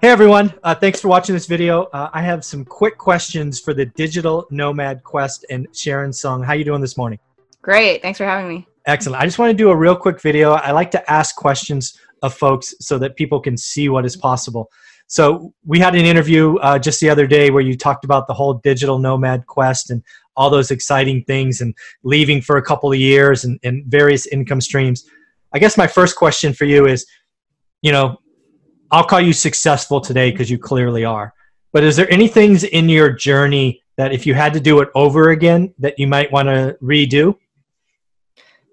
Hey everyone, uh, thanks for watching this video. Uh, I have some quick questions for the Digital Nomad Quest and Sharon Tseung. How you doing this morning? Great, thanks for having me. Excellent. I just want to do a real quick video. I like to ask questions of folks so that people can see what is possible. So we had an interview uh, just the other day where you talked about the whole digital nomad quest and all those exciting things and leaving for a couple of years and, and various income streams. I guess my first question for you is, you know, I'll call you successful today because you clearly are. But is there any things in your journey that if you had to do it over again that you might want to redo?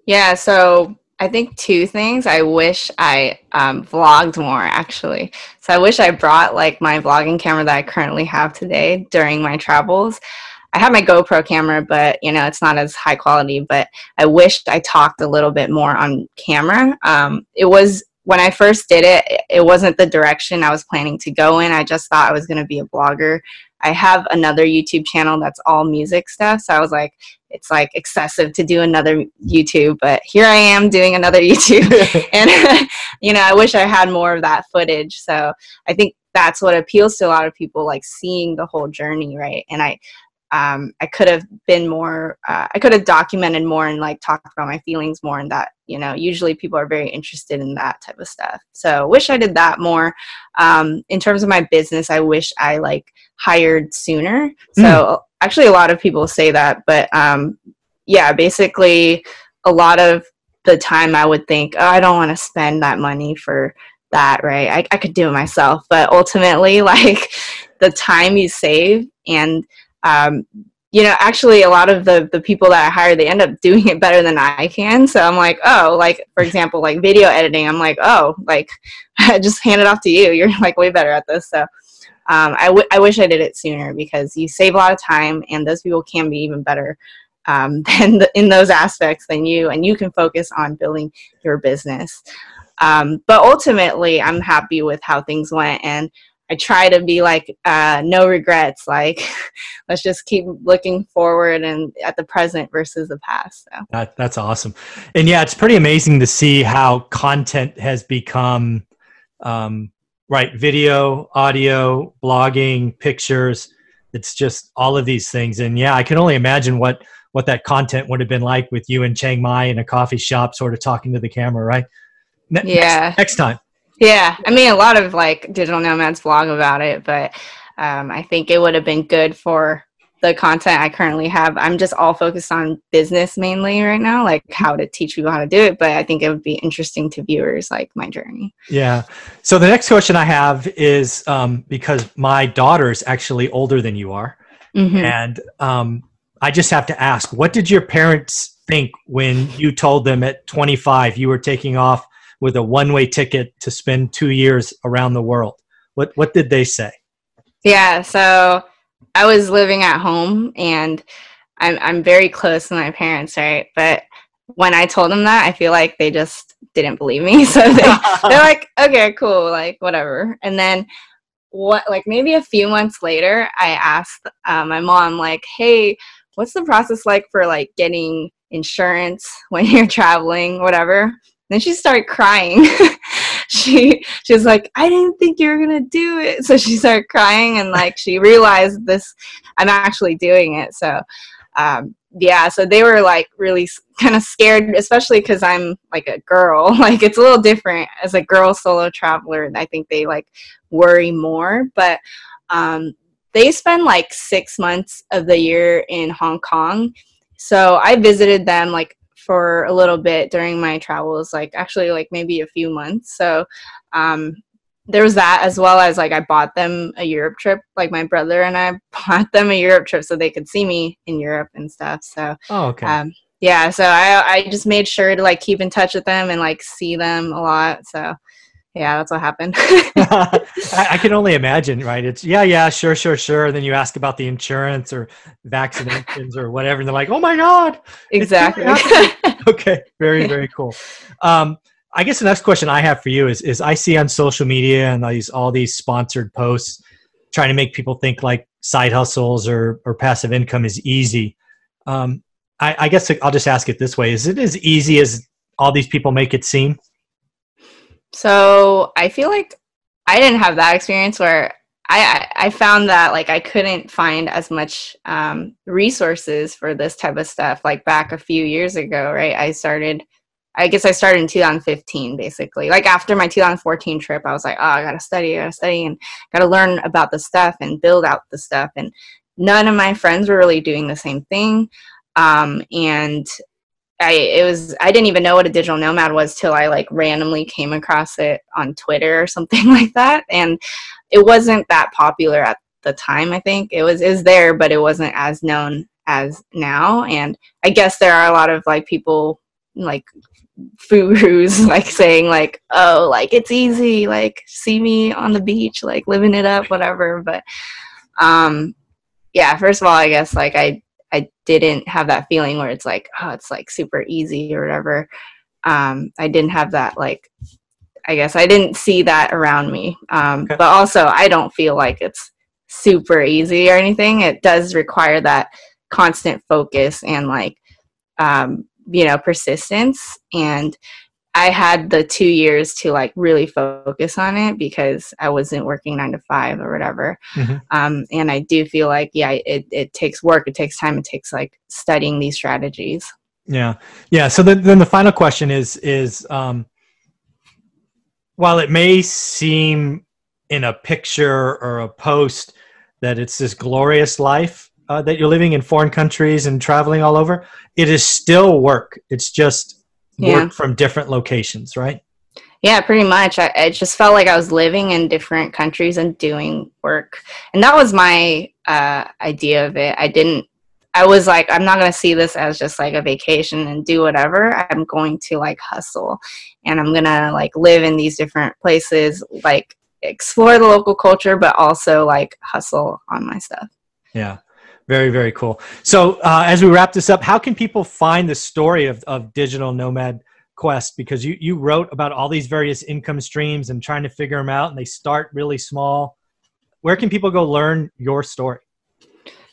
Yeah, so I think two things. I wish I um, vlogged more actually. So I wish I brought like my vlogging camera that I currently have today during my travels. I have my GoPro camera, but you know it's not as high quality. But I wished I talked a little bit more on camera. Um, it was when I first did it, it wasn't the direction I was planning to go in. I just thought I was going to be a blogger. I have another YouTube channel that's all music stuff. So I was like, it's like excessive to do another YouTube, but here I am doing another YouTube. and, you know, I wish I had more of that footage. So I think that's what appeals to a lot of people, like seeing the whole journey, right? And I, um, I could have been more, uh, I could have documented more and like talked about my feelings more and that, you know, usually people are very interested in that type of stuff. So wish I did that more. Um, in terms of my business, I wish I like hired sooner. So mm. actually a lot of people say that, but um, yeah, basically a lot of the time I would think, oh, I don't want to spend that money for that, right? I, I could do it myself. But ultimately, like the time you save and um, you know, actually a lot of the the people that I hire, they end up doing it better than I can. So I'm like, oh, like for example, like video editing, I'm like, oh, like just hand it off to you. You're like way better at this. So um, I, w- I wish I did it sooner because you save a lot of time, and those people can be even better um, than the, in those aspects than you, and you can focus on building your business. Um, but ultimately, I'm happy with how things went, and I try to be like uh, no regrets. Like let's just keep looking forward and at the present versus the past. So. That, that's awesome, and yeah, it's pretty amazing to see how content has become um, right video, audio, blogging, pictures. It's just all of these things, and yeah, I can only imagine what what that content would have been like with you in Chiang Mai in a coffee shop, sort of talking to the camera, right? Ne- yeah. Next, next time. Yeah, I mean, a lot of like digital nomads vlog about it, but um, I think it would have been good for the content I currently have. I'm just all focused on business mainly right now, like how to teach people how to do it. But I think it would be interesting to viewers, like my journey. Yeah. So the next question I have is um, because my daughter is actually older than you are, mm-hmm. and um, I just have to ask, what did your parents think when you told them at 25 you were taking off with a one-way ticket to spend two years around the world. What what did they say? Yeah, so I was living at home, and I'm I'm very close to my parents, right? But when I told them that, I feel like they just didn't believe me. So they, they're like, okay, cool, like whatever. And then what like maybe a few months later i asked uh, my mom like hey what's the process like for like getting insurance when you're traveling whatever then she started crying. She she was like i didn't think you were gonna do it. So she started crying and like she realized this i'm actually doing it. So um, yeah so they were like really kind of scared especially because i'm like a girl. Like it's a little different as a girl solo traveler and i think they like worry more. But um, they spend like six months of the year in hong kong. So i visited them like for a little bit during my travels like actually like maybe a few months so um, there was that as well as like I bought them a Europe trip. Like my brother and I bought them a Europe trip so they could see me in Europe and stuff. So oh, okay. Um, yeah, so I I just made sure to like keep in touch with them and like see them a lot. So yeah, that's what happened. I, I, can only imagine, right? It's yeah, yeah, sure, sure, sure. And then you ask about the insurance or vaccinations or whatever, and they're like, "Oh my god!" Exactly. okay, very, very cool. Um, I guess the next question I have for you is is I see on social media and these all these sponsored posts trying to make people think like side hustles or or passive income is easy. Um, I, I guess I'll just ask it this way: Is it as easy as all these people make it seem? So I feel like I didn't have that experience where I I found that like I couldn't find as much um, resources for this type of stuff like back a few years ago. Right, I started I guess I started in 2015, basically. Like after my 2014 trip, I was like, oh, I gotta study, I gotta study, and gotta learn about the stuff and build out the stuff. And none of my friends were really doing the same thing. Um, and I it was I didn't even know what a digital nomad was till I like randomly came across it on Twitter or something like that. And it wasn't that popular at the time. I think it was is there, but it wasn't as known as now. And I guess there are a lot of like people like gurus like saying like oh like it's easy like see me on the beach like living it up whatever but um yeah first of all i guess like i i didn't have that feeling where it's like oh it's like super easy or whatever. Um i didn't have that like i guess i didn't see that around me. Um okay. but also i don't feel like it's super easy or anything. It does require that constant focus and like um you know persistence. And i had the two years to like really focus on it because i wasn't working nine to five or whatever mm-hmm. um, and i do feel like yeah it, it takes work it takes time it takes like studying these strategies yeah yeah so then, then the final question is is um, while it may seem in a picture or a post that it's this glorious life uh, that you're living in foreign countries and traveling all over, it is still work. It's just yeah. work from different locations, right? Yeah, pretty much. I, I, just felt like I was living in different countries and doing work. And that was my uh, idea of it. I didn't, I was like, I'm not going to see this as just like a vacation and do whatever. I'm going to like hustle and I'm going to like live in these different places, like explore the local culture, but also like hustle on my stuff. Yeah. Very, very cool. So, uh, as we wrap this up, how can people find the story of, of Digital Nomad Quest? Because you, you wrote about all these various income streams and trying to figure them out, and they start really small. Where can people go learn your story?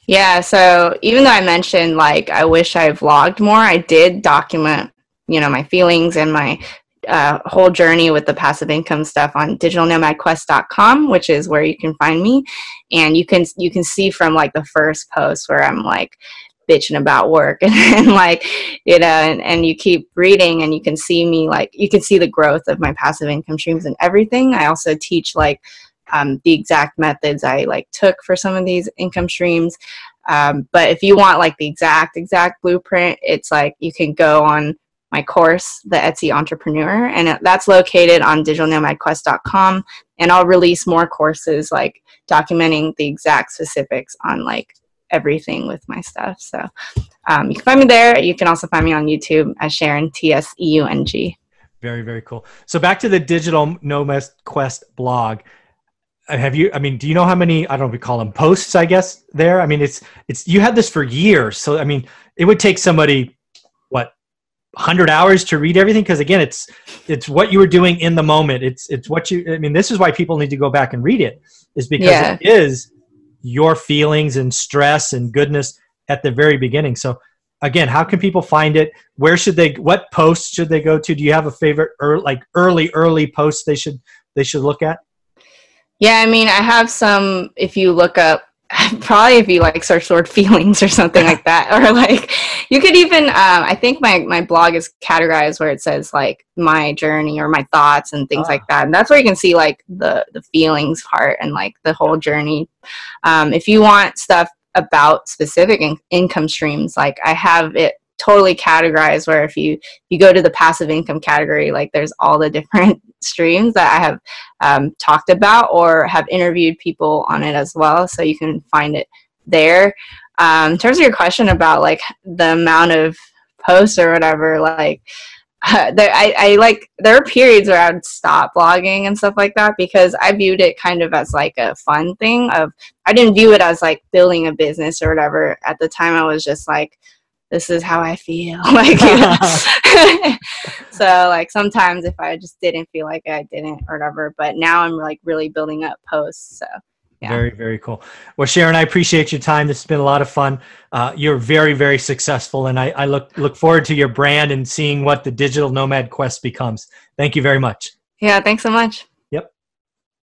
Yeah, so even though I mentioned like I wish I vlogged more, I did document, you know, my feelings and my uh, whole journey with the passive income stuff on digitalnomadquest.com which is where you can find me. And you can you can see from like the first post where i'm like bitching about work and, and like you know and, and you keep reading and you can see me like you can see the growth of my passive income streams and everything. I also teach like um, the exact methods i like took for some of these income streams. Um, but if you want like the exact exact blueprint it's like you can go on my course, The Etsy Entrepreneur, and that's located on digitalnomadquest.com. And I'll release more courses like documenting the exact specifics on like everything with my stuff. So um, you can find me there. You can also find me on YouTube as Sharon T S E U N G. Very very cool. So back to the Digital Nomad Quest blog. Uh, have you? I mean, do you know how many? I don't know we call them posts. I guess there. I mean, it's it's you had this for years. So I mean, it would take somebody 100 hours to read everything? Because again it's it's what you were doing in the moment. It's it's what you i mean this is why people need to go back and read it is because Yeah. it is your feelings and stress and goodness at the very beginning. So again how can people find it? Where should they what posts should they go to? Do you have a favorite or like early early posts they should they should look at? Yeah, I mean, I have some. If you look up, probably if you like search the word feelings or something like that, or like you could even. Um, I think my my blog is categorized where it says like my journey or my thoughts and things Ah. like that, and that's where you can see like the the feelings part and like the whole journey. Um, if you want stuff about specific in- income streams, like I have it totally categorized where if you you go to the passive income category like there's all the different streams that i have um, talked about or have interviewed people on it as well so you can find it there. Um, in terms of your question about like the amount of posts or whatever like there, I, I like there are periods where i would stop blogging and stuff like that because i viewed it kind of as like a fun thing of i didn't view it as like building a business or whatever. At the time i was just like this is how i feel. Like you know? so like sometimes if i just didn't feel like i didn't or whatever but now i'm like really building up posts so Yeah. Very, very cool. Well, Sharon, I appreciate your time. This has been a lot of fun. Uh, you're very, very successful, and I, I look look forward to your brand and seeing what the digital nomad quest becomes. Thank you very much. yeah thanks so much